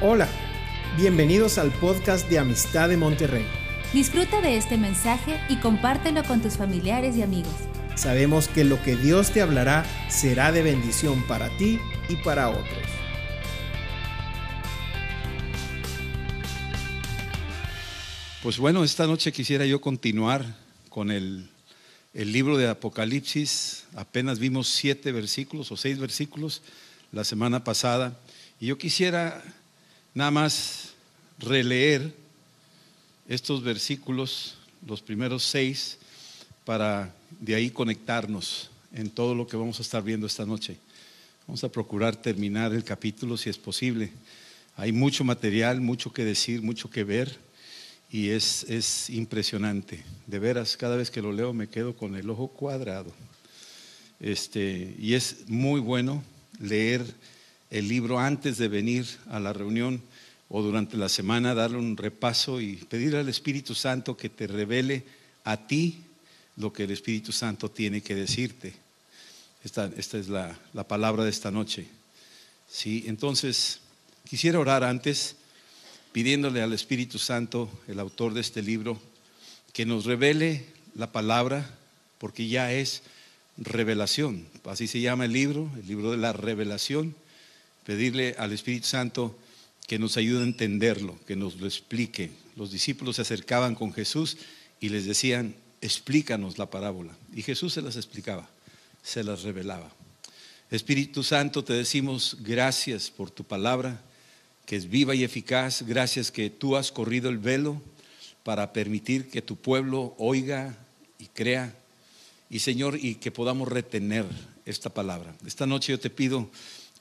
Hola, bienvenidos al podcast de Amistad de Monterrey. Disfruta de este mensaje y compártelo con tus familiares y amigos. Sabemos que lo que Dios te hablará será de bendición para ti y para otros. Pues bueno, esta noche quisiera yo continuar con el, el libro de Apocalipsis. Apenas vimos siete versículos o seis versículos la semana pasada. Y yo quisiera nada más releer estos versículos, los primeros seis, para de ahí conectarnos en todo lo que vamos a estar viendo esta noche. Vamos a procurar terminar el capítulo si es posible. Hay mucho material, mucho que decir, mucho que ver y es, es impresionante. De veras, cada vez que lo leo me quedo con el ojo cuadrado. Este, y es muy bueno leer el libro antes de venir a la reunión o durante la semana, darle un repaso y pedirle al Espíritu Santo que te revele a ti lo que el Espíritu Santo tiene que decirte. Esta, esta es la, la, palabra de esta noche. ¿Sí? Entonces, quisiera orar antes, pidiéndole al Espíritu Santo, el autor de este libro, que nos revele la palabra, porque ya es revelación. Así se llama el libro, el libro de la revelación pedirle al Espíritu Santo que nos ayude a entenderlo, que nos lo explique. Los discípulos se acercaban con Jesús y les decían, explícanos la parábola. Y Jesús se las explicaba, se las revelaba. Espíritu Santo, te decimos gracias por tu palabra, que es viva y eficaz. Gracias que tú has corrido el velo para permitir que tu pueblo oiga y crea. Y Señor, y que podamos retener esta palabra. Esta noche yo te pido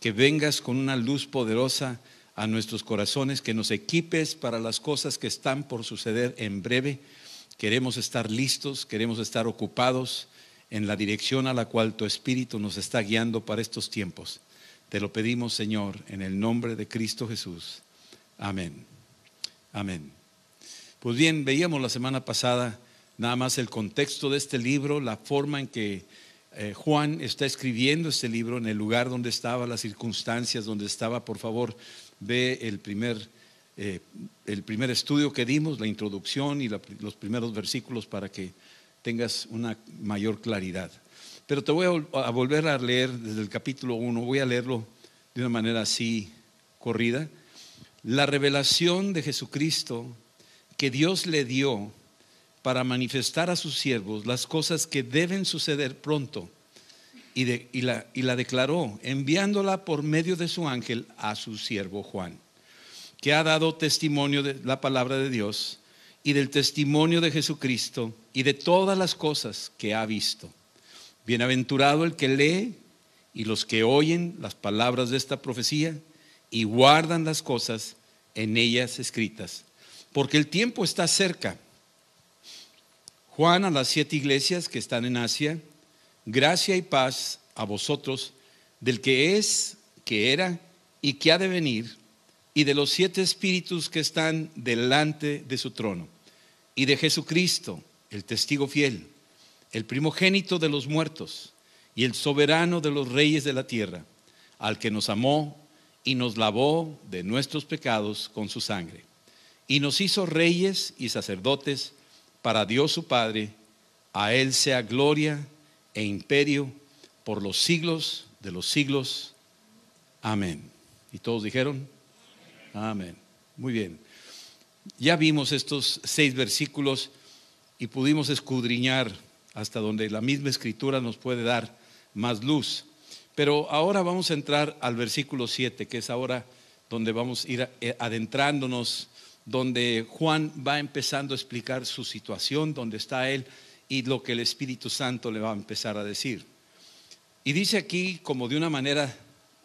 que vengas con una luz poderosa a nuestros corazones, que nos equipes para las cosas que están por suceder en breve. Queremos estar listos, queremos estar ocupados en la dirección a la cual tu Espíritu nos está guiando para estos tiempos. Te lo pedimos, Señor, en el nombre de Cristo Jesús. Amén. Amén. Pues bien, veíamos la semana pasada nada más el contexto de este libro, la forma en que eh, Juan está escribiendo este libro en el lugar donde estaba, las circunstancias donde estaba. Por favor, ve el primer, eh, el primer estudio que dimos, la introducción y los primeros versículos para que tengas una mayor claridad. Pero te voy a, a volver a leer desde el capítulo 1, voy a leerlo de una manera así corrida. La revelación de Jesucristo que Dios le dio para manifestar a sus siervos las cosas que deben suceder pronto. Y, la, la, declaró, enviándola por medio de su ángel a su siervo Juan, que ha dado testimonio de la palabra de Dios y del testimonio de Jesucristo y de todas las cosas que ha visto. Bienaventurado el que lee y los que oyen las palabras de esta profecía y guardan las cosas en ellas escritas, porque el tiempo está cerca. Juan a las siete iglesias que están en Asia, gracia y paz a vosotros del que es, que era y que ha de venir, y de los siete espíritus que están delante de su trono, y de Jesucristo, el testigo fiel, el primogénito de los muertos, y el soberano de los reyes de la tierra, al que nos amó y nos lavó de nuestros pecados con su sangre, y nos hizo reyes y sacerdotes, para Dios su Padre, a Él sea gloria e imperio por los siglos de los siglos. Amén. ¿Y todos dijeron? Amén. Muy bien. Ya vimos estos seis versículos y pudimos escudriñar hasta donde la misma escritura nos puede dar más luz. Pero ahora vamos a entrar al versículo 7, que es ahora donde vamos a ir adentrándonos donde Juan va empezando a explicar su situación, donde está él y lo que el Espíritu Santo le va a empezar a decir. Y dice aquí como de una manera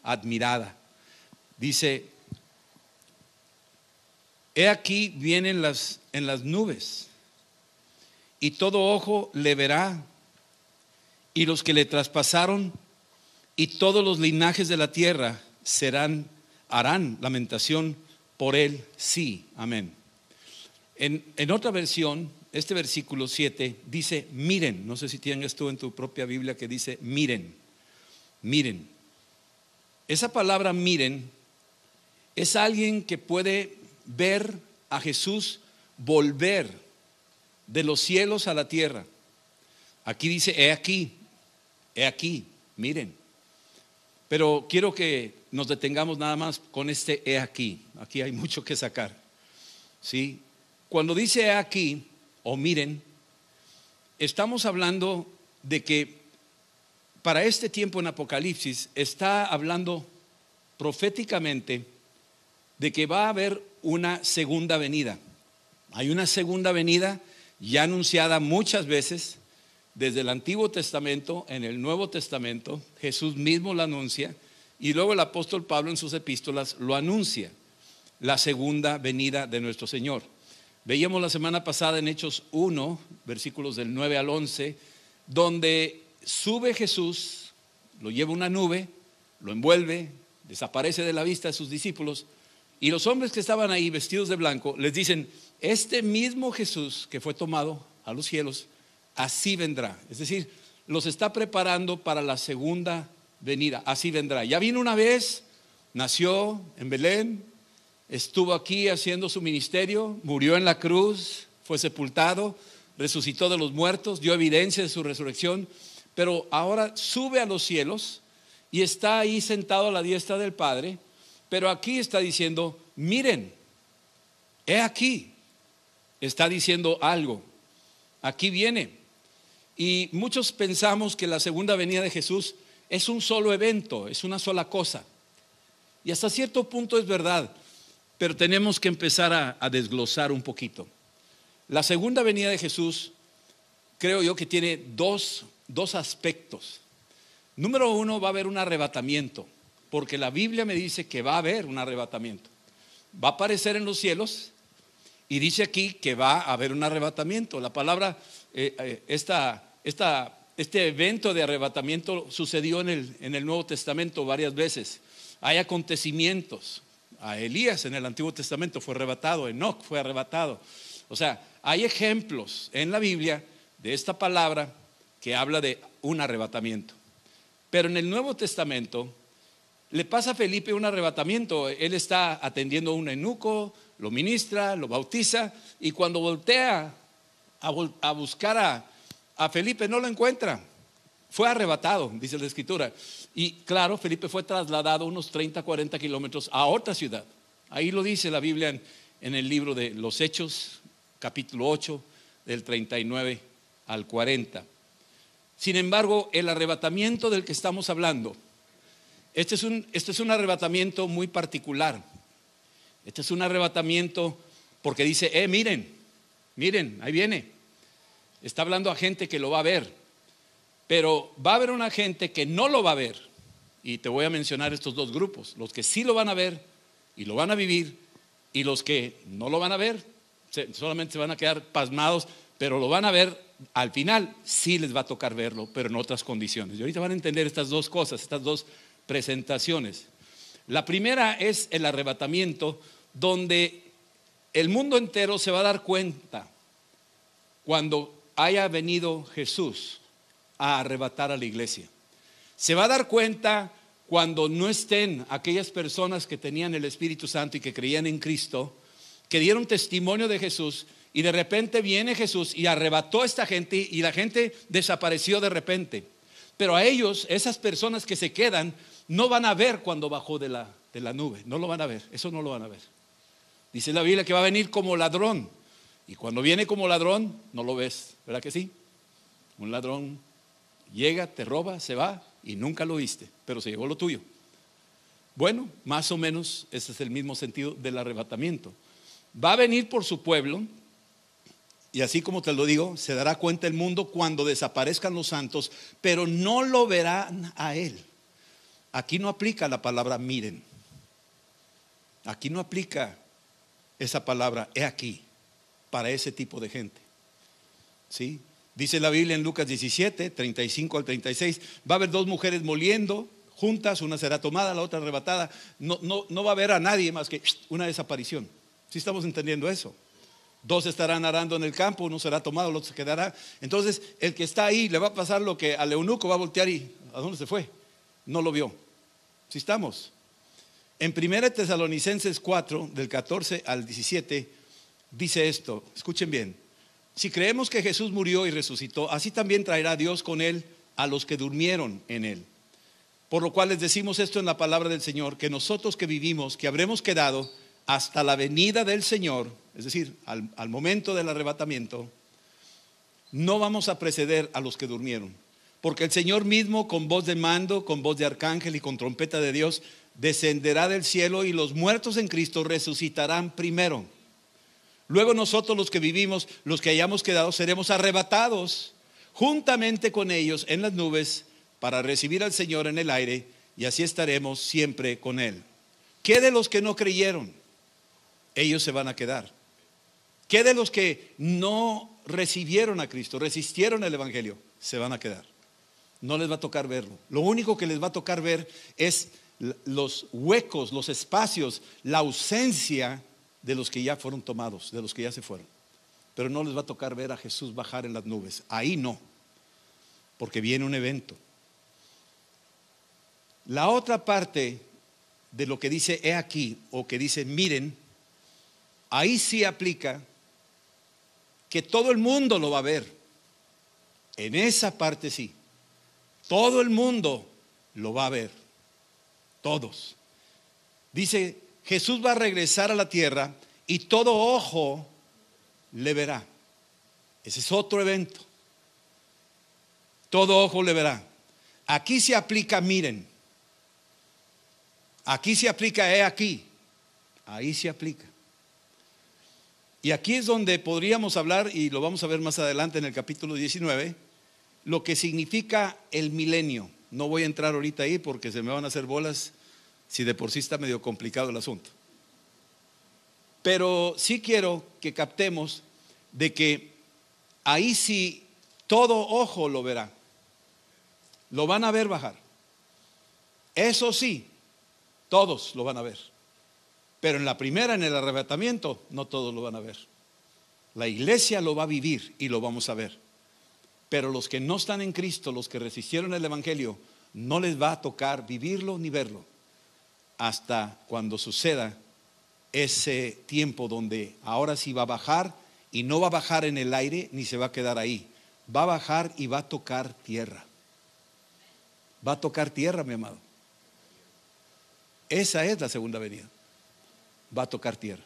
admirada, dice, he aquí vienen las en las nubes y todo ojo le verá y los que le traspasaron y todos los linajes de la tierra serán harán lamentación por él sí. Amén. En, en, otra versión, este versículo 7 dice, miren, no sé si tienes tú en tu propia Biblia que dice, miren, miren. Esa palabra miren es alguien que puede ver a Jesús volver de los cielos a la tierra. Aquí dice, he aquí, he aquí, miren. Pero quiero que nos detengamos nada más con este he aquí. Aquí hay mucho que sacar. ¿Sí? Cuando dice he aquí o miren, estamos hablando de que para este tiempo en Apocalipsis está hablando proféticamente de que va a haber una segunda venida. Hay una segunda venida ya anunciada muchas veces desde el Antiguo Testamento, en el Nuevo Testamento, Jesús mismo la anuncia y luego el apóstol Pablo en sus epístolas lo anuncia, la segunda venida de nuestro Señor. Veíamos la semana pasada en Hechos 1, versículos del 9 al 11, donde sube Jesús, lo lleva una nube, lo envuelve, desaparece de la vista de sus discípulos, y los hombres que estaban ahí vestidos de blanco les dicen, este mismo Jesús que fue tomado a los cielos, así vendrá. Es decir, los está preparando para la segunda venida, así vendrá. Ya vino una vez, nació en Belén, estuvo aquí haciendo su ministerio, murió en la cruz, fue sepultado, resucitó de los muertos, dio evidencia de su resurrección, pero ahora sube a los cielos y está ahí sentado a la diestra del Padre, pero aquí está diciendo, miren, he aquí, está diciendo algo, aquí viene. Y muchos pensamos que la segunda venida de Jesús es un solo evento, es una sola cosa. Y hasta cierto punto es verdad, pero tenemos que empezar a, desglosar un poquito. La segunda venida de Jesús creo yo que tiene dos, dos aspectos. Número uno, va a haber un arrebatamiento, porque la Biblia me dice que va a haber un arrebatamiento. Va a aparecer en los cielos y dice aquí que va a haber un arrebatamiento. La palabra, eh, eh, esta este evento de arrebatamiento sucedió en el, en el Nuevo Testamento varias veces. Hay acontecimientos. A Elías en el Antiguo Testamento fue arrebatado, Enoch fue arrebatado. O sea, hay ejemplos en la Biblia de esta palabra que habla de un arrebatamiento. Pero en el Nuevo Testamento le pasa a Felipe un arrebatamiento. Él está atendiendo a un enuco, lo ministra, lo bautiza y cuando voltea a, a buscar a, a Felipe no lo encuentra. Fue arrebatado, dice la escritura. Y claro, Felipe fue trasladado unos 30, 40 kilómetros a otra ciudad. Ahí lo dice la Biblia en, el libro de los Hechos, capítulo 8, del 39 al 40. Sin embargo, el arrebatamiento del que estamos hablando, este es un, este es un arrebatamiento muy particular. Este es un arrebatamiento porque dice, eh, miren, miren, ahí viene. Está hablando a gente que lo va a ver. Pero va a haber una gente que no lo va a ver. Y te voy a mencionar estos dos grupos. Los que sí lo van a ver y lo van a vivir. Y los que no lo van a ver, solamente se van a quedar pasmados, pero lo van a ver al final. Sí les va a tocar verlo, pero en otras condiciones. Y ahorita van a entender estas dos cosas, estas dos presentaciones. La primera es el arrebatamiento, donde el mundo entero se va a dar cuenta cuando haya venido Jesús a arrebatar a la iglesia. Se va a dar cuenta cuando no estén aquellas personas que tenían el Espíritu Santo y que creían en Cristo, que dieron testimonio de Jesús y de repente viene Jesús y arrebató a esta gente y la gente desapareció de repente. Pero a ellos, esas personas que se quedan, no van a ver cuando bajó de la, de la nube, no lo van a ver, eso no lo van a ver. Dice la Biblia que va a venir como ladrón. Y cuando viene como ladrón, no lo ves, ¿verdad que sí? Un ladrón llega, te roba, se va y nunca lo viste, pero se llevó lo tuyo. Bueno, más o menos ese es el mismo sentido del arrebatamiento. Va a venir por su pueblo y así como te lo digo, se dará cuenta el mundo cuando desaparezcan los santos, pero no lo verán a él. Aquí no aplica la palabra miren. Aquí no aplica esa palabra, he aquí para ese tipo de gente. ¿Sí? Dice la Biblia en Lucas 17, 35 al 36, va a haber dos mujeres moliendo juntas, una será tomada, la otra arrebatada. No, no, no va a haber a nadie más que una desaparición. ¿Sí estamos entendiendo eso? Dos estarán arando en el campo, uno será tomado, el otro se quedará. Entonces, el que está ahí le va a pasar lo que al eunuco va a voltear y ¿a dónde se fue? No lo vio. ¿Sí estamos? En 1 Tesalonicenses 4, del 14 al 17, dice esto, escuchen bien, si creemos que Jesús murió y resucitó, así también traerá Dios con él a los que durmieron en él. Por lo cual les decimos esto en la palabra del Señor, que nosotros que vivimos, que habremos quedado hasta la venida del Señor, es decir, al, al momento del arrebatamiento, no vamos a preceder a los que durmieron. Porque el Señor mismo, con voz de mando, con voz de arcángel y con trompeta de Dios, descenderá del cielo y los muertos en Cristo resucitarán primero. Luego nosotros los que vivimos, los que hayamos quedado, seremos arrebatados juntamente con ellos en las nubes para recibir al Señor en el aire y así estaremos siempre con Él. ¿Qué de los que no creyeron? Ellos se van a quedar. ¿Qué de los que no recibieron a Cristo, resistieron el Evangelio? Se van a quedar. No les va a tocar verlo. Lo único que les va a tocar ver es los huecos, los espacios, la ausencia de los que ya fueron tomados, de los que ya se fueron. Pero no les va a tocar ver a Jesús bajar en las nubes. Ahí no, porque viene un evento. La otra parte de lo que dice he aquí o que dice miren, ahí sí aplica que todo el mundo lo va a ver. En esa parte sí. Todo el mundo lo va a ver. Todos. Dice, Jesús va a regresar a la tierra y todo ojo le verá. Ese es otro evento. Todo ojo le verá. Aquí se aplica, miren. Aquí se aplica, he aquí. Ahí se aplica. Y aquí es donde podríamos hablar, y lo vamos a ver más adelante en el capítulo 19, lo que significa el milenio. No voy a entrar ahorita ahí porque se me van a hacer bolas si de por sí está medio complicado el asunto. Pero sí quiero que captemos de que ahí sí todo ojo lo verá. Lo van a ver bajar. Eso sí, todos lo van a ver. Pero en la primera, en el arrebatamiento, no todos lo van a ver. La iglesia lo va a vivir y lo vamos a ver. Pero los que no están en Cristo, los que resistieron el Evangelio, no les va a tocar vivirlo ni verlo hasta cuando suceda ese tiempo donde ahora sí va a bajar y no va a bajar en el aire ni se va a quedar ahí. Va a bajar y va a tocar tierra. Va a tocar tierra, mi amado. Esa es la segunda venida. Va a tocar tierra.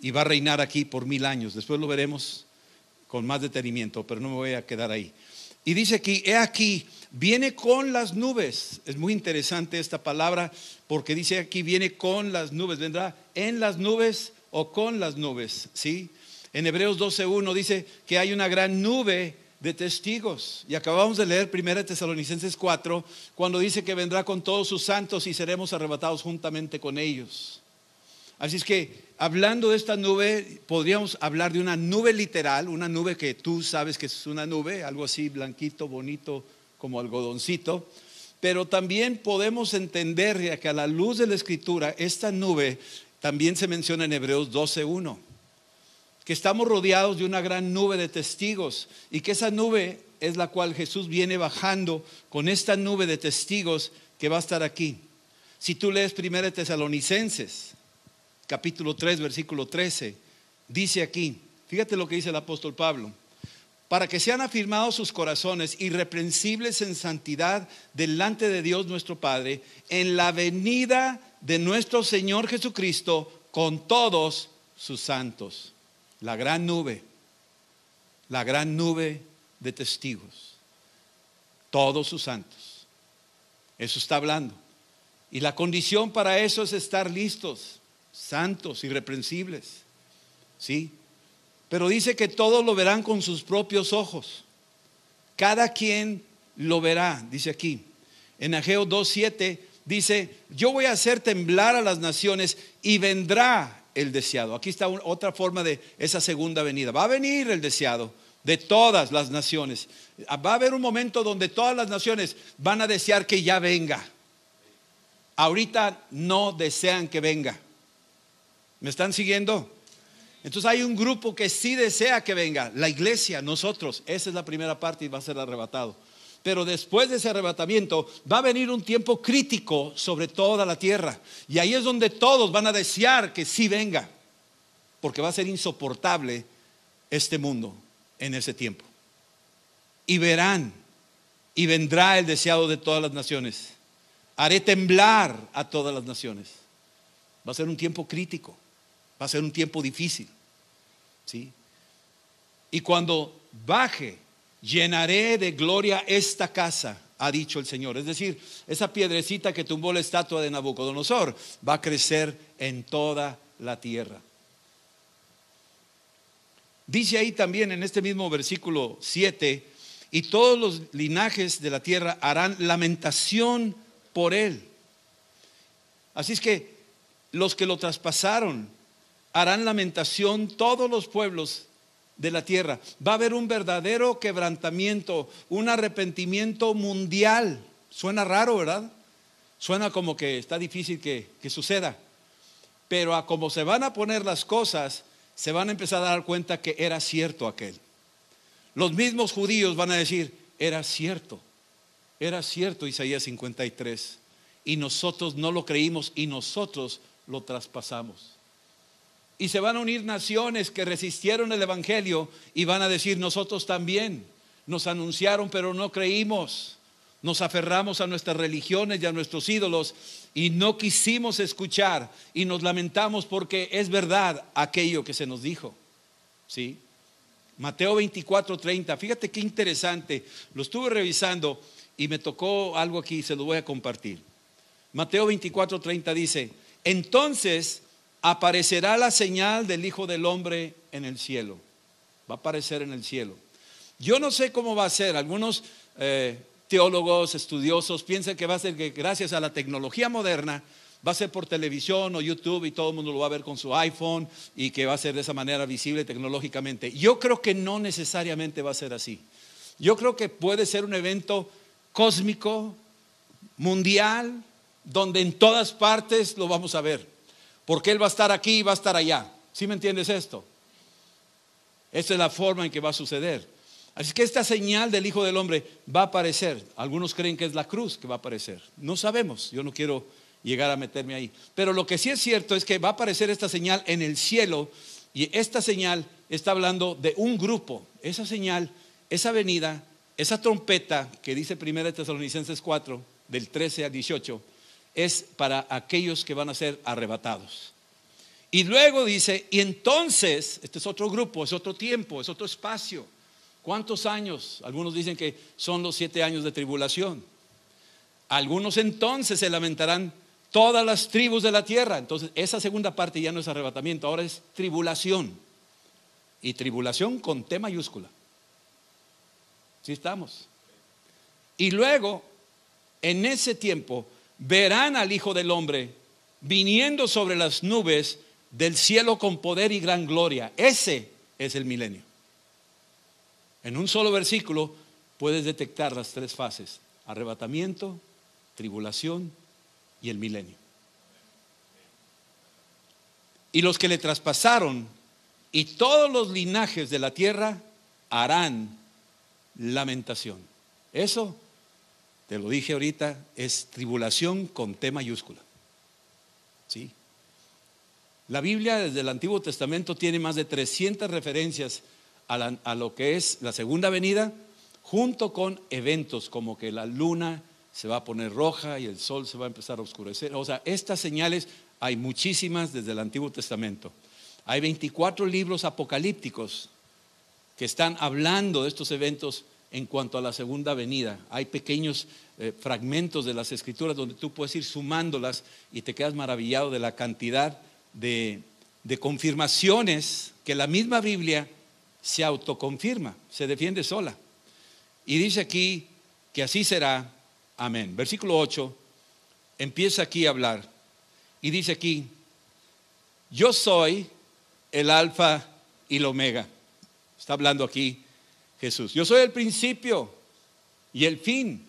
Y va a reinar aquí por mil años. Después lo veremos con más detenimiento, pero no me voy a quedar ahí. Y dice aquí, he aquí, viene con las nubes. Es muy interesante esta palabra porque dice aquí, viene con las nubes. Vendrá en las nubes o con las nubes. ¿sí? En Hebreos 12.1 dice que hay una gran nube de testigos. Y acabamos de leer 1 Tesalonicenses 4, cuando dice que vendrá con todos sus santos y seremos arrebatados juntamente con ellos. Así es que hablando de esta nube, podríamos hablar de una nube literal, una nube que tú sabes que es una nube, algo así blanquito, bonito, como algodoncito. Pero también podemos entender que a la luz de la escritura, esta nube también se menciona en Hebreos 12.1, que estamos rodeados de una gran nube de testigos y que esa nube es la cual Jesús viene bajando con esta nube de testigos que va a estar aquí. Si tú lees 1 Tesalonicenses, capítulo 3, versículo 13, dice aquí, fíjate lo que dice el apóstol Pablo, para que sean afirmados sus corazones irreprensibles en santidad delante de Dios nuestro Padre, en la venida de nuestro Señor Jesucristo con todos sus santos. La gran nube, la gran nube de testigos, todos sus santos. Eso está hablando. Y la condición para eso es estar listos santos, irreprensibles. ¿Sí? Pero dice que todos lo verán con sus propios ojos. Cada quien lo verá, dice aquí. En Ageo 2.7 dice, yo voy a hacer temblar a las naciones y vendrá el deseado. Aquí está otra forma de esa segunda venida. Va a venir el deseado de todas las naciones. Va a haber un momento donde todas las naciones van a desear que ya venga. Ahorita no desean que venga. ¿Me están siguiendo? Entonces hay un grupo que sí desea que venga, la iglesia, nosotros. Esa es la primera parte y va a ser arrebatado. Pero después de ese arrebatamiento va a venir un tiempo crítico sobre toda la tierra. Y ahí es donde todos van a desear que sí venga, porque va a ser insoportable este mundo en ese tiempo. Y verán, y vendrá el deseado de todas las naciones. Haré temblar a todas las naciones. Va a ser un tiempo crítico, va a ser un tiempo difícil. ¿sí? Y cuando baje llenaré de gloria esta casa, ha dicho el Señor. Es decir, esa piedrecita que tumbó la estatua de Nabucodonosor va a crecer en toda la tierra. Dice ahí también en este mismo versículo 7, y todos los linajes de la tierra harán lamentación por él. Así es que los que lo traspasaron harán lamentación, todos los pueblos de la tierra. Va a haber un verdadero quebrantamiento, un arrepentimiento mundial. Suena raro, ¿verdad? Suena como que está difícil que, que suceda. Pero a como se van a poner las cosas, se van a empezar a dar cuenta que era cierto aquel. Los mismos judíos van a decir, era cierto, era cierto Isaías 53. Y nosotros no lo creímos y nosotros lo traspasamos. Y se van a unir naciones que resistieron el Evangelio y van a decir, nosotros también nos anunciaron, pero no creímos. Nos aferramos a nuestras religiones y a nuestros ídolos y no quisimos escuchar y nos lamentamos porque es verdad aquello que se nos dijo. ¿Sí? Mateo 24, 30. Fíjate qué interesante. Lo estuve revisando y me tocó algo aquí, se lo voy a compartir. Mateo 24, 30 dice, entonces aparecerá la señal del Hijo del Hombre en el cielo. Va a aparecer en el cielo. Yo no sé cómo va a ser. Algunos eh, teólogos, estudiosos piensan que va a ser que gracias a la tecnología moderna va a ser por televisión o YouTube y todo el mundo lo va a ver con su iPhone y que va a ser de esa manera visible tecnológicamente. Yo creo que no necesariamente va a ser así. Yo creo que puede ser un evento cósmico, mundial, donde en todas partes lo vamos a ver. Porque Él va a estar aquí y va a estar allá. ¿Sí me entiendes esto? Esta es la forma en que va a suceder. Así que esta señal del Hijo del Hombre va a aparecer. Algunos creen que es la cruz que va a aparecer. No sabemos. Yo no quiero llegar a meterme ahí. Pero lo que sí es cierto es que va a aparecer esta señal en el cielo y esta señal está hablando de un grupo. Esa señal, esa venida, esa trompeta que dice 1 Tesalonicenses 4, del 13 al 18, es para aquellos que van a ser arrebatados. Y luego dice, y entonces, este es otro grupo, es otro tiempo, es otro espacio. ¿Cuántos años? Algunos dicen que son los siete años de tribulación. Algunos entonces se lamentarán todas las tribus de la tierra. Entonces, esa segunda parte ya no es arrebatamiento, ahora es tribulación. Y tribulación con T mayúscula. ¿Sí estamos? Y luego, en ese tiempo, verán al Hijo del Hombre viniendo sobre las nubes del cielo con poder y gran gloria. Ese es el milenio. En un solo versículo puedes detectar las tres fases, arrebatamiento, tribulación y el milenio. Y los que le traspasaron y todos los linajes de la tierra harán lamentación. Eso te lo dije ahorita, es tribulación con T mayúscula. ¿Sí? La Biblia desde el Antiguo Testamento tiene más de 300 referencias a, a, lo que es la segunda venida, junto con eventos como que la luna se va a poner roja y el sol se va a empezar a oscurecer. O sea, estas señales hay muchísimas desde el Antiguo Testamento. Hay 24 libros apocalípticos que están hablando de estos eventos en cuanto a la segunda venida. Hay pequeños eh, fragmentos de las escrituras donde tú puedes ir sumándolas y te quedas maravillado de la cantidad de, de confirmaciones que la misma Biblia se autoconfirma, se defiende sola. Y dice aquí que así será. Amén. Versículo 8 empieza aquí a hablar y dice aquí, yo soy el alfa y el omega. Está hablando aquí Jesús. Yo soy el principio y el fin,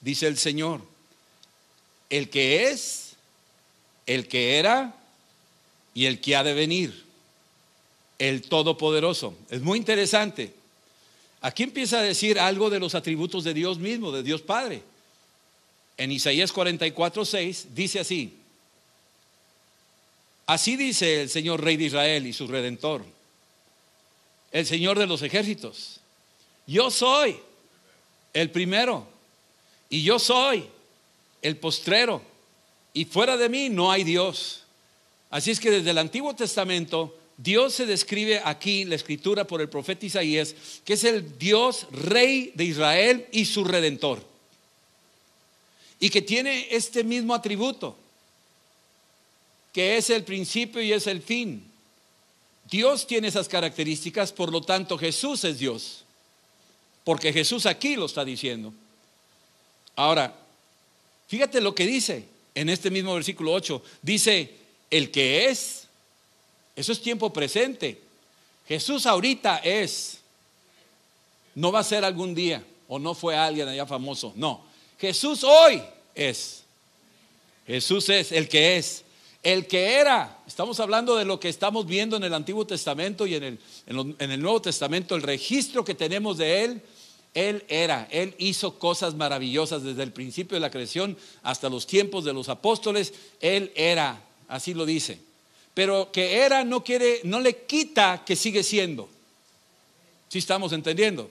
dice el Señor. El que es, el que era y el que ha de venir. El Todopoderoso. Es muy interesante. Aquí empieza a decir algo de los atributos de Dios mismo, de Dios Padre. En Isaías 44, 6 dice así, así dice el Señor Rey de Israel y su Redentor, el Señor de los ejércitos, yo soy el primero y yo soy el postrero y fuera de mí no hay Dios. Así es que desde el Antiguo Testamento Dios se describe aquí, la escritura por el profeta Isaías, que es el Dios rey de Israel y su redentor. Y que tiene este mismo atributo, que es el principio y es el fin. Dios tiene esas características, por lo tanto Jesús es Dios, porque Jesús aquí lo está diciendo. Ahora, fíjate lo que dice en este mismo versículo 8. Dice, el que es, eso es tiempo presente. Jesús ahorita es, no va a ser algún día o no fue alguien allá famoso, no. Jesús hoy es. Jesús es el que es. El que era, estamos hablando de lo que estamos viendo en el Antiguo Testamento y en el, en el Nuevo Testamento, el registro que tenemos de Él él era, Él hizo cosas maravillosas desde el principio de la creación hasta los tiempos de los apóstoles. Él era, así lo dice. Pero que era no quiere, no le quita que sigue siendo. Si estamos entendiendo?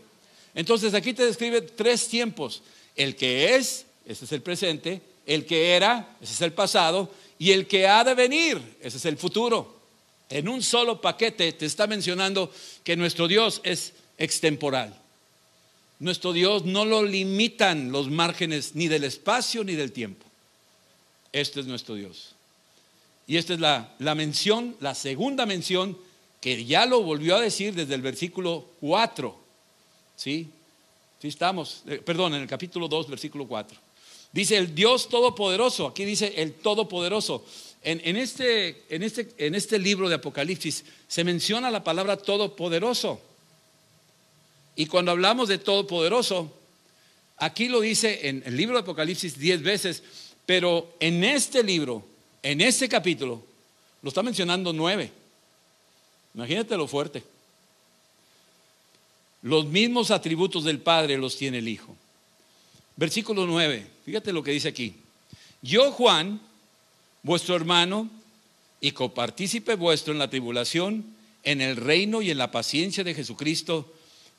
Entonces aquí te describe tres tiempos. El que es, ese es el presente. El que era, ese es el pasado. Y el que ha de venir, ese es el futuro. En un solo paquete te está mencionando que nuestro Dios es extemporal. Nuestro Dios no lo limitan los márgenes ni del espacio ni del tiempo. Este es nuestro Dios. Y esta es la, mención, la segunda mención que ya lo volvió a decir desde el versículo 4. ¿Sí? Sí estamos, eh, perdón, en el capítulo 2, versículo 4. Dice el Dios Todopoderoso, aquí dice el Todopoderoso. En, este, en, este, en este libro de Apocalipsis se menciona la palabra Todopoderoso. Y cuando hablamos de Todopoderoso, aquí lo dice en el libro de Apocalipsis diez veces, pero en este libro, en este capítulo, lo está mencionando nueve. Imagínate lo fuerte. Los mismos atributos del Padre los tiene el Hijo. Versículo 9, fíjate lo que dice aquí. Yo, Juan, vuestro hermano y copartícipe vuestro en la tribulación, en el reino y en la paciencia de Jesucristo,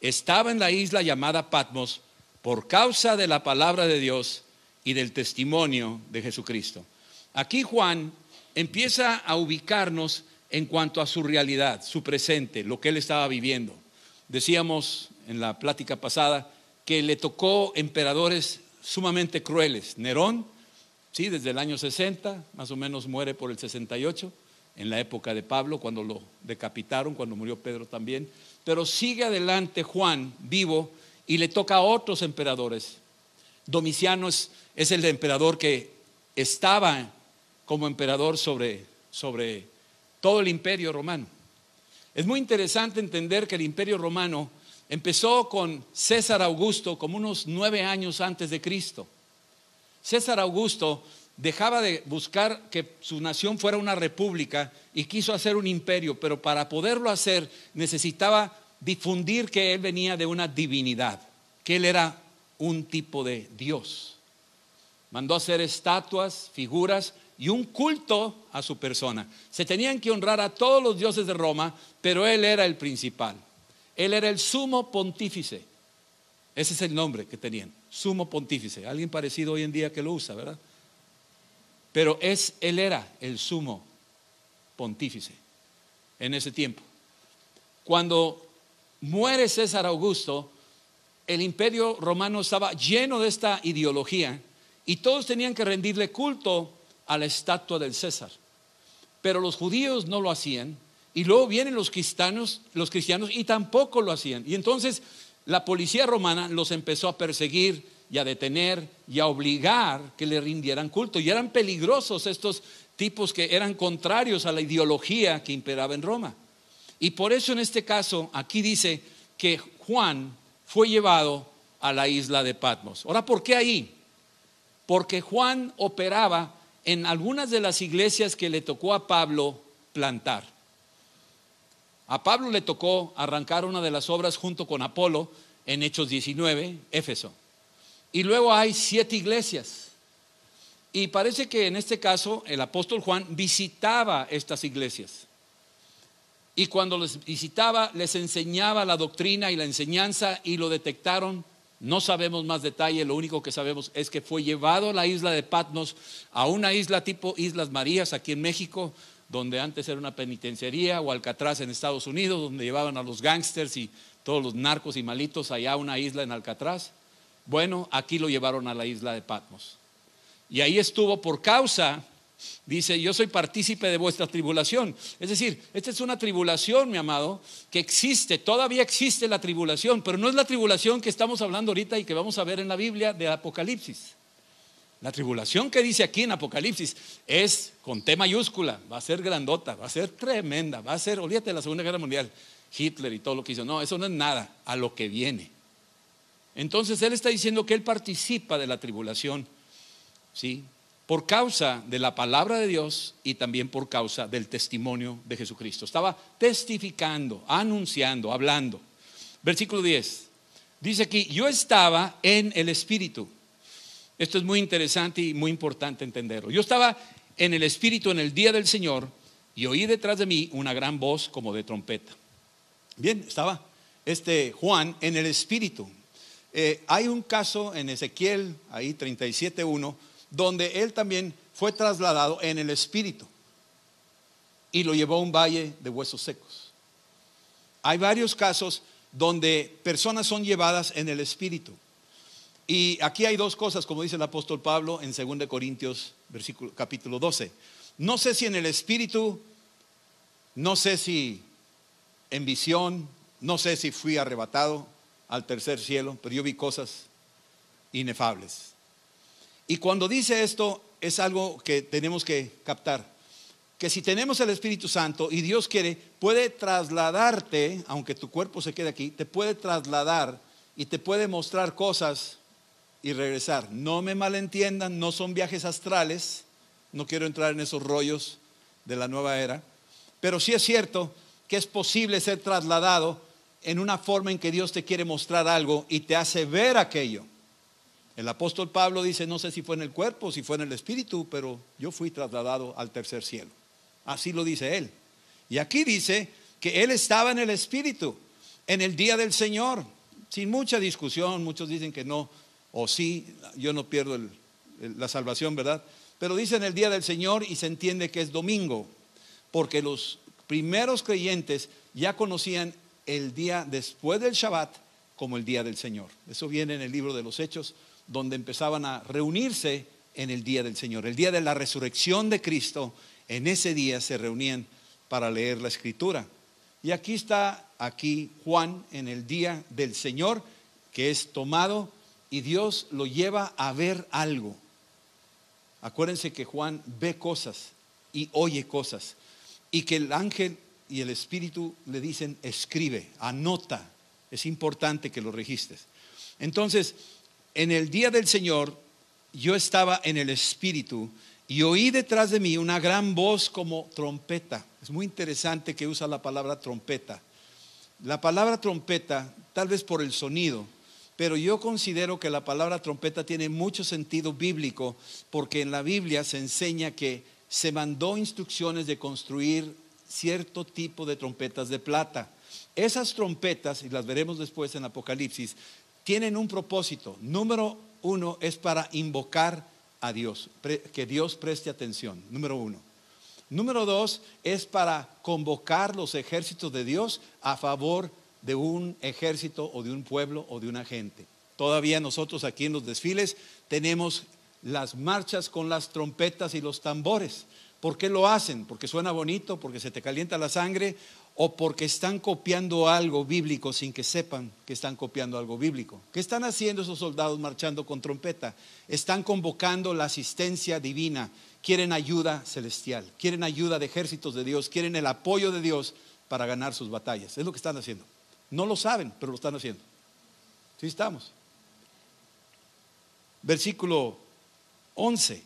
estaba en la isla llamada Patmos por causa de la palabra de Dios y del testimonio de Jesucristo. Aquí Juan empieza a ubicarnos en cuanto a su realidad, su presente, lo que él estaba viviendo. Decíamos en la plática pasada que le tocó emperadores sumamente crueles. Nerón, sí, desde el año 60, más o menos muere por el 68, en la época de Pablo, cuando lo decapitaron, cuando murió Pedro también. Pero sigue adelante Juan vivo y le toca a otros emperadores. Domiciano es, el emperador que estaba como emperador sobre, sobre todo el imperio romano. Es muy interesante entender que el imperio romano empezó con César Augusto como unos nueve años antes de Cristo. César Augusto dejaba de buscar que su nación fuera una república y quiso hacer un imperio, pero para poderlo hacer necesitaba difundir que él venía de una divinidad, que él era un tipo de Dios. Mandó hacer estatuas, figuras y un culto a su persona. Se tenían que honrar a todos los dioses de Roma, pero él era el principal. Él era el sumo pontífice. Ese es el nombre que tenían, sumo pontífice. Alguien parecido hoy en día que lo usa, ¿verdad? Pero es, él era el sumo pontífice en ese tiempo. Cuando muere César Augusto, el imperio romano estaba lleno de esta ideología y todos tenían que rendirle culto a la estatua del César. Pero los judíos no lo hacían y luego vienen los cristianos, los cristianos y tampoco lo hacían. Y entonces la policía romana los empezó a perseguir y a detener y a obligar que le rindieran culto. Y eran peligrosos estos tipos que eran contrarios a la ideología que imperaba en Roma. Y por eso en este caso aquí dice que Juan fue llevado a la isla de Patmos. Ahora, ¿por qué ahí? Porque Juan operaba en algunas de las iglesias que le tocó a Pablo plantar. A Pablo le tocó arrancar una de las obras junto con Apolo en Hechos 19, Éfeso. Y luego hay siete iglesias. Y parece que en este caso el apóstol Juan visitaba estas iglesias. Y cuando les visitaba, les enseñaba la doctrina y la enseñanza y lo detectaron. No sabemos más detalle, lo único que sabemos es que fue llevado a la isla de Patmos, a una isla tipo Islas Marías aquí en México, donde antes era una penitenciaría, o Alcatraz en Estados Unidos, donde llevaban a los gángsters y todos los narcos y malitos allá a una isla en Alcatraz. Bueno, aquí lo llevaron a la isla de Patmos. Y ahí estuvo por causa, dice, yo soy partícipe de vuestra tribulación. Es decir, esta es una tribulación, mi amado, que existe, todavía existe la tribulación, pero no es la tribulación que estamos hablando ahorita y que vamos a ver en la Biblia de Apocalipsis. La tribulación que dice aquí en Apocalipsis es con T mayúscula, va a ser grandota, va a ser tremenda, va a ser, olvídate de la Segunda Guerra Mundial, Hitler y todo lo que hizo. No, eso no es nada, a lo que viene. Entonces él está diciendo que él participa de la tribulación, ¿sí? Por causa de la palabra de Dios y también por causa del testimonio de Jesucristo. Estaba testificando, anunciando, hablando. Versículo 10. Dice aquí, yo estaba en el Espíritu. Esto es muy interesante y muy importante entenderlo. Yo estaba en el Espíritu en el día del Señor y oí detrás de mí una gran voz como de trompeta. Bien, estaba este Juan en el Espíritu. Eh, hay un caso en Ezequiel, ahí 37.1, donde él también fue trasladado en el Espíritu y lo llevó a un valle de huesos secos. Hay varios casos donde personas son llevadas en el Espíritu. Y aquí hay dos cosas, como dice el apóstol Pablo en 2 Corintios versículo, capítulo 12. No sé si en el Espíritu, no sé si en visión, no sé si fui arrebatado, al tercer cielo, pero yo vi cosas inefables. Y cuando dice esto, es algo que tenemos que captar. Que si tenemos el Espíritu Santo y Dios quiere, puede trasladarte, aunque tu cuerpo se quede aquí, te puede trasladar y te puede mostrar cosas y regresar. No me malentiendan, no son viajes astrales, no quiero entrar en esos rollos de la nueva era, pero sí es cierto que es posible ser trasladado en una forma en que Dios te quiere mostrar algo y te hace ver aquello. El apóstol Pablo dice, no sé si fue en el cuerpo, si fue en el espíritu, pero yo fui trasladado al tercer cielo. Así lo dice él. Y aquí dice que él estaba en el espíritu, en el día del Señor, sin mucha discusión, muchos dicen que no, o sí, yo no pierdo la salvación, ¿verdad? Pero dice en el día del Señor y se entiende que es domingo, porque los primeros creyentes ya conocían el día después del Shabbat como el día del Señor. Eso viene en el libro de los Hechos, donde empezaban a reunirse en el día del Señor. El día de la resurrección de Cristo, en ese día se reunían para leer la escritura. Y aquí está, aquí Juan, en el día del Señor, que es tomado y Dios lo lleva a ver algo. Acuérdense que Juan ve cosas y oye cosas y que el ángel y el Espíritu le dicen, escribe, anota. Es importante que lo registres. Entonces, en el día del Señor, yo estaba en el Espíritu y oí detrás de mí una gran voz como trompeta. Es muy interesante que usa la palabra trompeta. La palabra trompeta, tal vez por el sonido, pero yo considero que la palabra trompeta tiene mucho sentido bíblico porque en la Biblia se enseña que se mandó instrucciones de construir cierto tipo de trompetas de plata. Esas trompetas, y las veremos después en Apocalipsis, tienen un propósito. Número uno es para invocar a Dios, que Dios preste atención. Número uno. Número dos es para convocar los ejércitos de Dios a favor de un ejército o de un pueblo o de una gente. Todavía nosotros aquí en los desfiles tenemos las marchas con las trompetas y los tambores. ¿Por qué lo hacen? ¿Porque suena bonito? ¿Porque se te calienta la sangre? ¿O porque están copiando algo bíblico sin que sepan que están copiando algo bíblico? ¿Qué están haciendo esos soldados marchando con trompeta? Están convocando la asistencia divina. Quieren ayuda celestial, quieren ayuda de ejércitos de Dios, quieren el apoyo de Dios para ganar sus batallas. Es lo que están haciendo. No lo saben, pero lo están haciendo. Sí estamos. Versículo 11.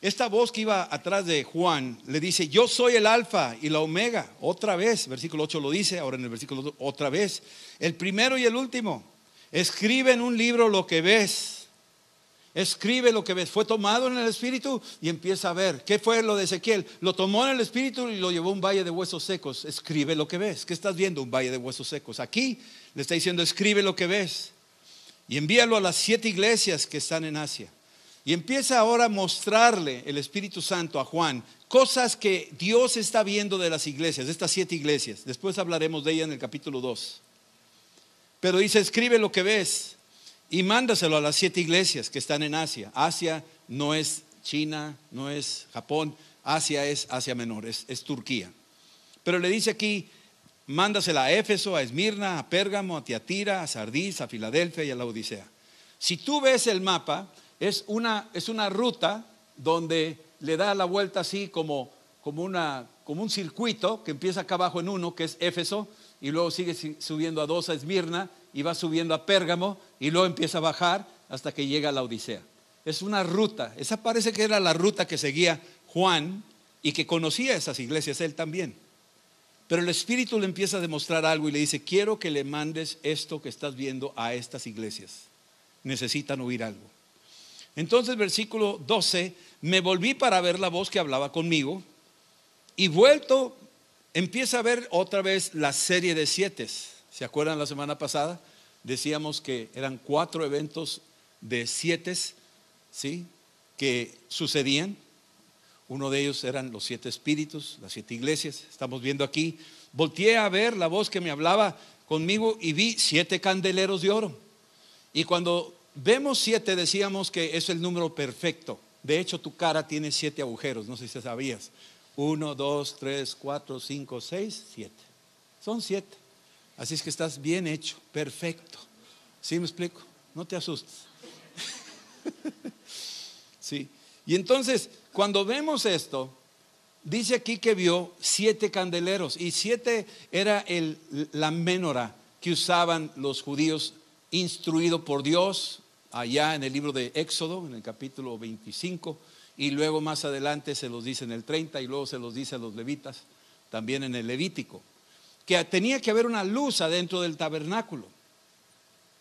esta voz que iba atrás de Juan le dice, yo soy el alfa y la omega, otra vez, versículo 8 lo dice, ahora en el versículo 2, otra vez, el primero y el último. Escribe en un libro lo que ves. Escribe lo que ves. Fue tomado en el espíritu y empieza a ver. ¿Qué fue lo de Ezequiel? Lo tomó en el espíritu y lo llevó a un valle de huesos secos. Escribe lo que ves. ¿Qué estás viendo? Un valle de huesos secos. Aquí le está diciendo, escribe lo que ves. Y envíalo a las siete iglesias que están en Asia. Y empieza ahora a mostrarle el Espíritu Santo a Juan cosas que Dios está viendo de las iglesias, de estas siete iglesias. Después hablaremos de ella en el capítulo 2. Pero dice, escribe lo que ves y mándaselo a las siete iglesias que están en Asia. Asia no es China, no es Japón, Asia es Asia Menor, es, Turquía. Pero le dice aquí, mándasela a Éfeso, a Esmirna, a Pérgamo, a Tiatira, a Sardis, a Filadelfia y a la Odisea. Si tú ves el mapa, es una, es una ruta donde le da la vuelta así como, como, una, como un circuito que empieza acá abajo en uno, que es Éfeso, y luego sigue subiendo a dos a Esmirna y va subiendo a Pérgamo y luego empieza a bajar hasta que llega a la Odisea. Es una ruta, esa parece que era la ruta que seguía Juan y que conocía esas iglesias él también. Pero el Espíritu le empieza a demostrar algo y le dice, quiero que le mandes esto que estás viendo a estas iglesias. Necesitan oír algo. Entonces, versículo 12, me volví para ver la voz que hablaba conmigo y vuelto empieza a ver otra vez la serie de siete. ¿Se acuerdan la semana pasada? Decíamos que eran cuatro eventos de siete, ¿sí? Que sucedían. Uno de ellos eran los siete espíritus, las siete iglesias. Estamos viendo aquí. Volteé a ver la voz que me hablaba conmigo y vi siete candeleros de oro. Y cuando vemos siete decíamos que es el número perfecto. De hecho, tu cara tiene siete agujeros, no sé si sabías. Uno, dos, tres, cuatro, cinco, seis, siete. Son siete. Así es que estás bien hecho, perfecto. ¿Sí me explico? No te asustes. sí. Y entonces, cuando vemos esto, dice aquí que vio siete candeleros y siete era el, la menora que usaban los judíos instruido por Dios allá en el libro de Éxodo, en el capítulo 25 y luego más adelante se los dice en el 30 y luego se los dice a los levitas, también en el Levítico, que tenía que haber una luz adentro del tabernáculo.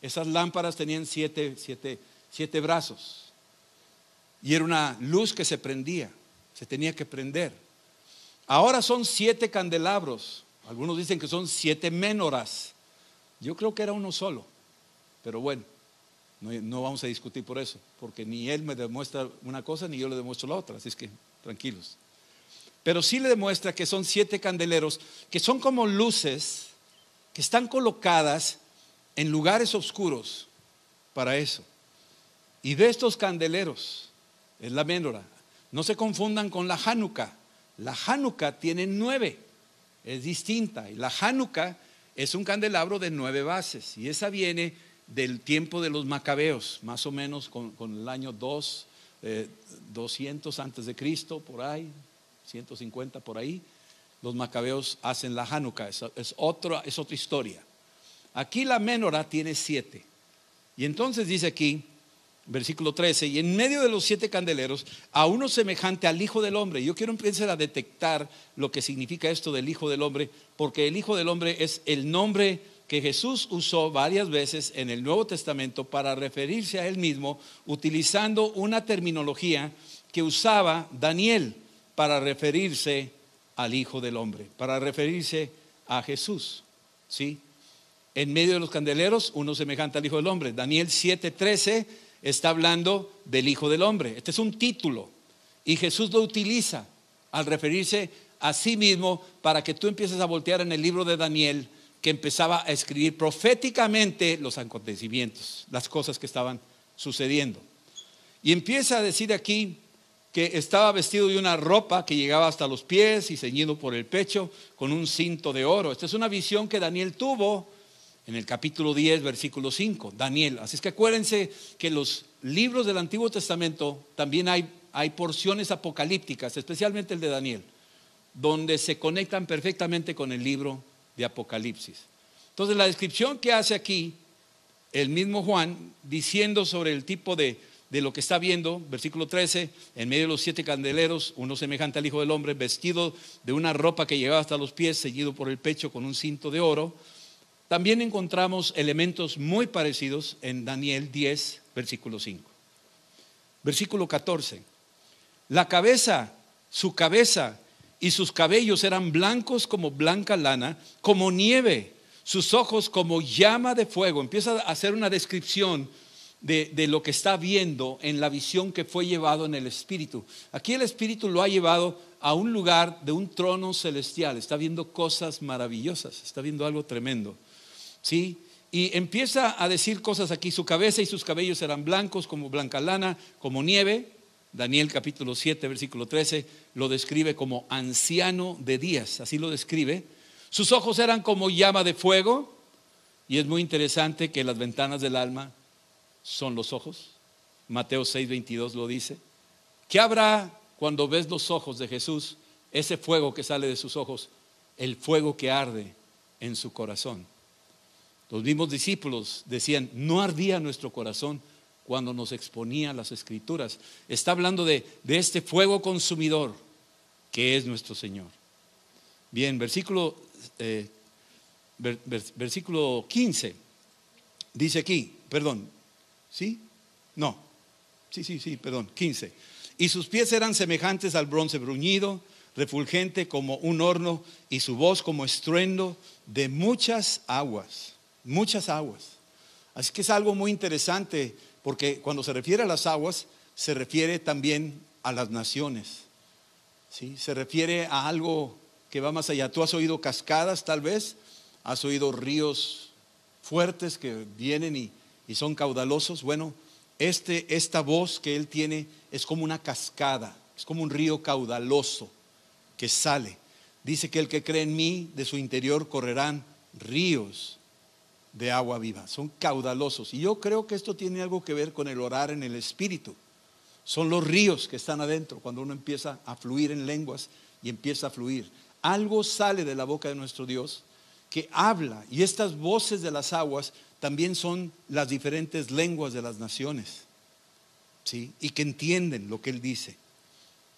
Esas lámparas tenían siete, siete brazos y era una luz que se prendía, se tenía que prender. Ahora son siete candelabros, algunos dicen que son siete menoras, yo creo que era uno solo, pero bueno. No, vamos a discutir por eso, porque ni él me demuestra una cosa ni yo le demuestro la otra, así es que tranquilos. Pero sí le demuestra que son siete candeleros, que son como luces que están colocadas en lugares oscuros para eso. Y de estos candeleros, es la menora, no se confundan con la Hanukkah. La Hanukkah tiene nueve, es distinta. Y la Hanukkah es un candelabro de nueve bases. Y esa viene del tiempo de los macabeos, más o menos con, el año 2, 200 eh, antes de Cristo, por ahí, 150 por ahí, los macabeos hacen la Hanukkah, es, es, otra, es otra historia. Aquí la menora tiene siete. Y entonces dice aquí, versículo 13, y en medio de los siete candeleros, a uno semejante al Hijo del Hombre. Yo quiero empezar a detectar lo que significa esto del Hijo del Hombre, porque el Hijo del Hombre es el nombre que Jesús usó varias veces en el Nuevo Testamento para referirse a él mismo, utilizando una terminología que usaba Daniel para referirse al Hijo del Hombre, para referirse a Jesús. ¿Sí? En medio de los candeleros, uno semejante al Hijo del Hombre. Daniel 7:13 está hablando del Hijo del Hombre. Este es un título y Jesús lo utiliza al referirse a sí mismo para que tú empieces a voltear en el libro de Daniel que empezaba a escribir proféticamente los acontecimientos, las cosas que estaban sucediendo. Y empieza a decir aquí que estaba vestido de una ropa que llegaba hasta los pies y ceñido por el pecho con un cinto de oro. Esta es una visión que Daniel tuvo en el capítulo 10, versículo 5. Daniel. Así es que acuérdense que los libros del Antiguo Testamento también hay, hay porciones apocalípticas, especialmente el de Daniel, donde se conectan perfectamente con el libro de Apocalipsis. Entonces la descripción que hace aquí el mismo Juan diciendo sobre el tipo de, de lo que está viendo, versículo 13, en medio de los siete candeleros, uno semejante al Hijo del Hombre, vestido de una ropa que llegaba hasta los pies, seguido por el pecho con un cinto de oro. También encontramos elementos muy parecidos en Daniel 10, versículo 5. Versículo 14. La cabeza, su cabeza y sus cabellos eran blancos como blanca lana, como nieve, sus ojos como llama de fuego. Empieza a hacer una descripción de, lo que está viendo en la visión que fue llevado en el Espíritu. Aquí el Espíritu lo ha llevado a un lugar de un trono celestial. Está viendo cosas maravillosas, está viendo algo tremendo. ¿Sí? Y empieza a decir cosas aquí. Su cabeza y sus cabellos eran blancos como blanca lana, como nieve. Daniel capítulo 7, versículo 13, lo describe como anciano de días, así lo describe. Sus ojos eran como llama de fuego, y es muy interesante que las ventanas del alma son los ojos. Mateo 6, 22 lo dice. ¿Qué habrá cuando ves los ojos de Jesús? Ese fuego que sale de sus ojos, el fuego que arde en su corazón. Los mismos discípulos decían, no ardía nuestro corazón cuando nos exponía las escrituras. Está hablando de, este fuego consumidor que es nuestro Señor. Bien, versículo, eh, versículo 15 dice aquí, perdón, ¿Sí? No. Sí, sí, sí, perdón, 15. Y sus pies eran semejantes al bronce bruñido, refulgente como un horno, y su voz como estruendo de muchas aguas, muchas aguas. Así que es algo muy interesante, porque cuando se refiere a las aguas, se refiere también a las naciones. ¿sí? Se refiere a algo que va más allá. Tú has oído cascadas tal vez, has oído ríos fuertes que vienen y y son caudalosos, bueno, este, esta voz que él tiene es como una cascada, es como un río caudaloso que sale. Dice que el que cree en mí, de su interior correrán ríos de agua viva. Son caudalosos. Y yo creo que esto tiene algo que ver con el orar en el Espíritu. Son los ríos que están adentro cuando uno empieza a fluir en lenguas y empieza a fluir. Algo sale de la boca de nuestro Dios que habla y estas voces de las aguas también son las diferentes lenguas de las naciones, ¿sí? Y que entienden lo que él dice.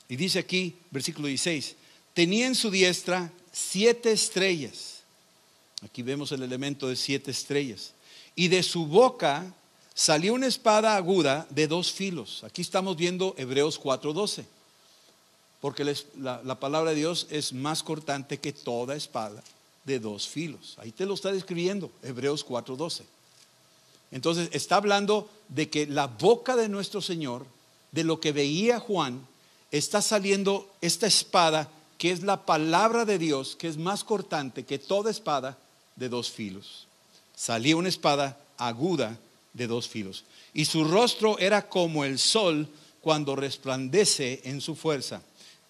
Y dice aquí, versículo 16, tenía en su diestra siete estrellas. Aquí vemos el elemento de siete estrellas. Y de su boca salió una espada aguda de dos filos. Aquí estamos viendo Hebreos 4:12. Porque la, la palabra de Dios es más cortante que toda espada de dos filos. Ahí te lo está describiendo, Hebreos 4:12. Entonces está hablando de que la boca de nuestro Señor, de lo que veía Juan, está saliendo esta espada que es la palabra de Dios, que es más cortante que toda espada de dos filos. Salía una espada aguda de dos filos. Y su rostro era como el sol cuando resplandece en su fuerza.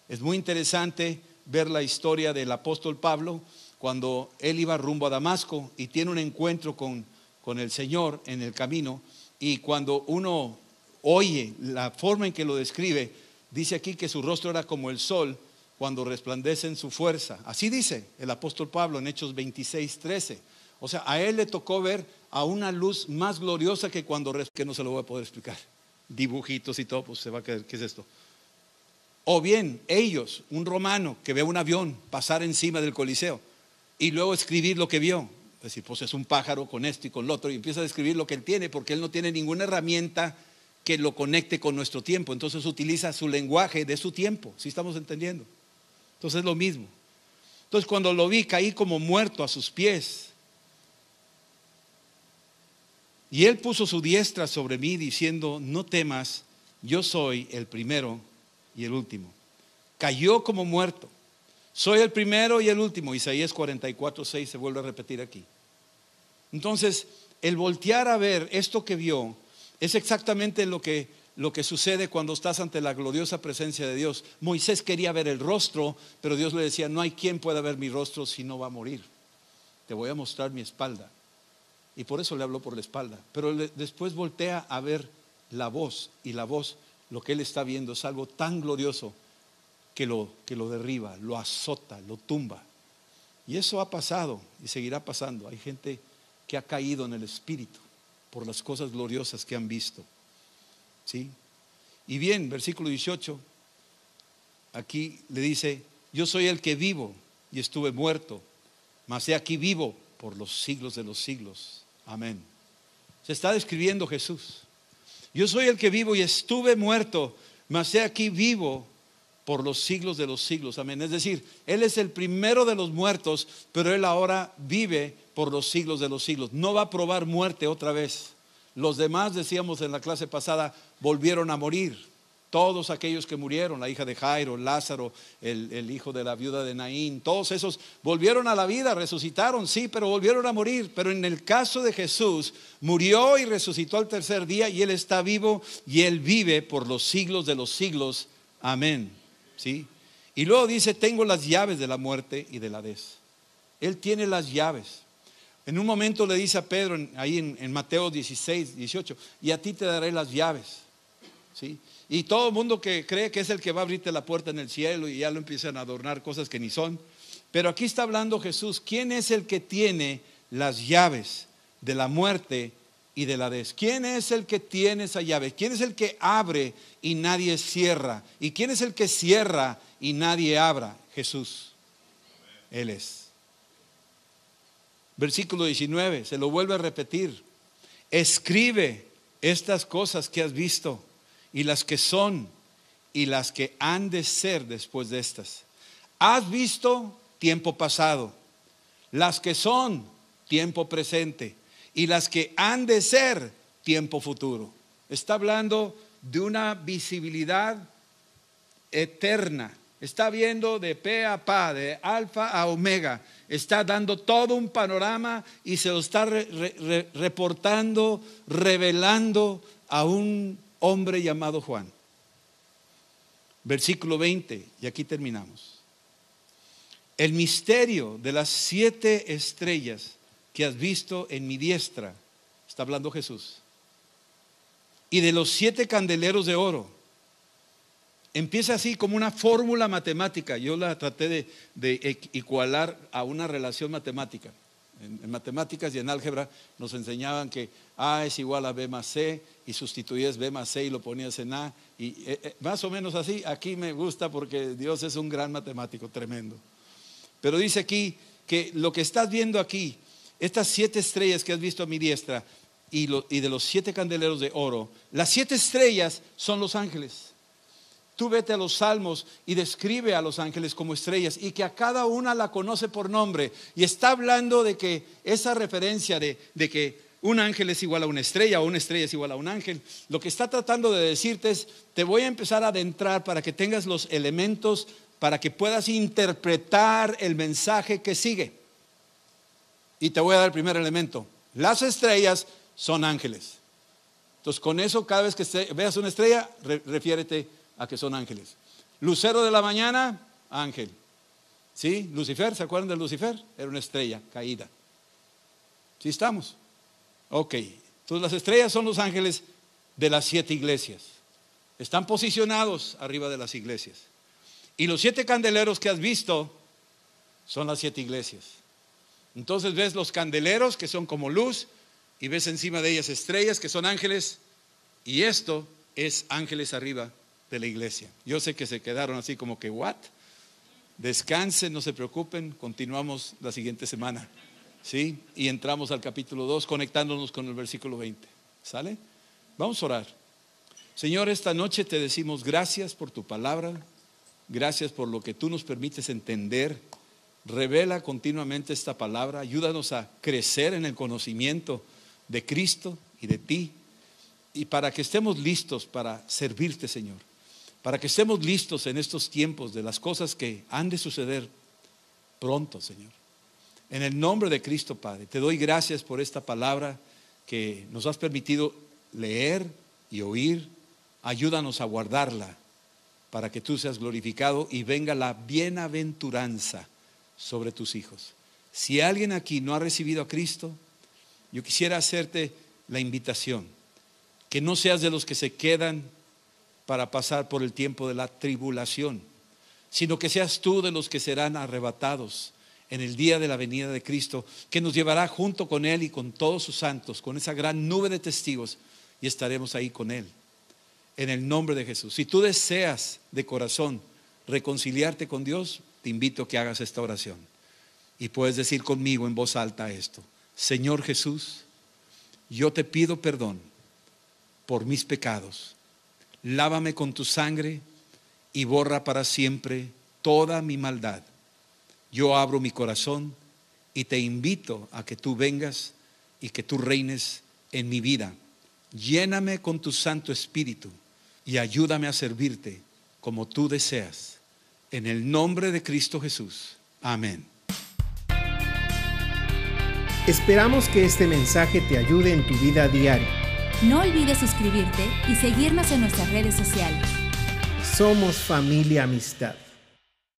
Es muy interesante ver la historia del apóstol Pablo cuando él iba rumbo a Damasco y tiene un encuentro con, con el Señor en el camino y cuando uno oye la forma en que lo describe, dice aquí que su rostro era como el sol cuando resplandece en su fuerza. Así dice el apóstol Pablo en Hechos 26, 13. O sea, a él le tocó ver a una luz más gloriosa que cuando que no se lo voy a poder explicar. Dibujitos y todo, pues se va a quedar, ¿qué es esto? O bien ellos, un romano que ve un avión pasar encima del Coliseo y luego escribir lo que vio. Es decir, pues es un pájaro con esto y con lo otro y empieza a describir lo que él tiene porque él no tiene ninguna herramienta que lo conecte con nuestro tiempo. Entonces utiliza su lenguaje de su tiempo, si estamos entendiendo. Entonces es lo mismo. Entonces cuando lo vi caí como muerto a sus pies. Y él puso su diestra sobre mí diciendo, no temas, yo soy el primero y el último. Cayó como muerto. Soy el primero y el último. Isaías 44, 6 se vuelve a repetir aquí. Entonces, el voltear a ver esto que vio es exactamente lo que, lo que sucede cuando estás ante la gloriosa presencia de Dios. Moisés quería ver el rostro, pero Dios le decía, no hay quien pueda ver mi rostro si no va a morir. Te voy a mostrar mi espalda. Y por eso le habló por la espalda. Pero después voltea a ver la voz y la voz, lo que él está viendo es algo tan glorioso que lo, que lo derriba, lo azota, lo tumba. Y eso ha pasado y seguirá pasando. Hay gente que ha caído en el espíritu por las cosas gloriosas que han visto. ¿Sí? Y bien, versículo 18, aquí le dice, yo soy el que vivo y estuve muerto, mas he aquí vivo por los siglos de los siglos. Amén. Se está describiendo Jesús. Yo soy el que vivo y estuve muerto, mas he aquí vivo por los siglos de los siglos. Amén. Es decir, Él es el primero de los muertos, pero Él ahora vive por los siglos de los siglos. No va a probar muerte otra vez. Los demás, decíamos en la clase pasada, volvieron a morir. Todos aquellos que murieron, la hija de Jairo, Lázaro, el, hijo de la viuda de Naín, todos esos volvieron a la vida, resucitaron, sí, pero volvieron a morir. Pero en el caso de Jesús, murió y resucitó al tercer día y Él está vivo y Él vive por los siglos de los siglos. Amén. ¿Sí? Y luego dice, tengo las llaves de la muerte y de la des. Él tiene las llaves. En un momento le dice a Pedro, ahí en, Mateo 16, 18, y a ti te daré las llaves. ¿Sí? Y todo el mundo que cree que es el que va a abrirte la puerta en el cielo y ya lo empiezan a adornar cosas que ni son. Pero aquí está hablando Jesús, ¿quién es el que tiene las llaves de la muerte y de la des? ¿Quién es el que tiene esa llave? ¿Quién es el que abre y nadie cierra? ¿Y quién es el que cierra y nadie abra? Jesús. Él es. Versículo 19, se lo vuelve a repetir. Escribe estas cosas que has visto y las que son y las que han de ser después de estas. Has visto tiempo pasado, las que son tiempo presente y las que han de ser tiempo futuro. Está hablando de una visibilidad eterna. Está viendo de pe a pa, de alfa a omega. Está dando todo un panorama y se lo está reportando, revelando a un hombre llamado Juan. Versículo 20, y aquí terminamos. El misterio de las siete estrellas que has visto en mi diestra, está hablando Jesús, y de los siete candeleros de oro. Empieza así como una fórmula matemática. Yo la traté de, de igualar a una relación matemática. En, matemáticas y en álgebra nos enseñaban que A es igual a B más C y sustituías B más C y lo ponías en A. Y eh, eh, más o menos así, aquí me gusta porque Dios es un gran matemático, tremendo. Pero dice aquí que lo que estás viendo aquí, estas siete estrellas que has visto a mi diestra y de los siete candeleros de oro, las siete estrellas son los ángeles. Tú vete a los salmos y describe a los ángeles como estrellas y que a cada una la conoce por nombre. Y está hablando de que esa referencia de, de que un ángel es igual a una estrella o una estrella es igual a un ángel, lo que está tratando de decirte es, te voy a empezar a adentrar para que tengas los elementos, para que puedas interpretar el mensaje que sigue. Y te voy a dar el primer elemento. Las estrellas son ángeles. Entonces, con eso, cada vez que veas una estrella, refiérete a que son ángeles. Lucero de la mañana, ángel. ¿Sí? Lucifer, ¿se acuerdan de Lucifer? Era una estrella caída. ¿Sí estamos? Ok. Entonces las estrellas son los ángeles de las siete iglesias. Están posicionados arriba de las iglesias. Y los siete candeleros que has visto son las siete iglesias. Entonces ves los candeleros que son como luz y ves encima de ellas estrellas que son ángeles y esto es ángeles arriba de la iglesia. Yo sé que se quedaron así como que, ¿what? Descansen, no se preocupen, continuamos la siguiente semana. ¿Sí? Y entramos al capítulo 2 conectándonos con el versículo 20. ¿Sale? Vamos a orar. Señor, esta noche te decimos gracias por tu palabra, gracias por lo que tú nos permites entender. Revela continuamente esta palabra, ayúdanos a crecer en el conocimiento de Cristo y de ti, y para que estemos listos para servirte, Señor para que estemos listos en estos tiempos de las cosas que han de suceder pronto, Señor. En el nombre de Cristo, Padre, te doy gracias por esta palabra que nos has permitido leer y oír. Ayúdanos a guardarla para que tú seas glorificado y venga la bienaventuranza sobre tus hijos. Si alguien aquí no ha recibido a Cristo, yo quisiera hacerte la invitación, que no seas de los que se quedan para pasar por el tiempo de la tribulación, sino que seas tú de los que serán arrebatados en el día de la venida de Cristo, que nos llevará junto con Él y con todos sus santos, con esa gran nube de testigos, y estaremos ahí con Él. en el nombre de Jesús. Si tú deseas de corazón reconciliarte con Dios, te invito a que hagas esta oración. Y puedes decir conmigo en voz alta esto. Señor Jesús, yo te pido perdón por mis pecados. Lávame con tu sangre y borra para siempre toda mi maldad. Yo abro mi corazón y te invito a que tú vengas y que tú reines en mi vida. Lléname con tu Santo Espíritu y ayúdame a servirte como tú deseas. En el nombre de Cristo Jesús. Amén. Esperamos que este mensaje te ayude en tu vida diaria. No olvides suscribirte y seguirnos en nuestras redes sociales. Somos familia amistad.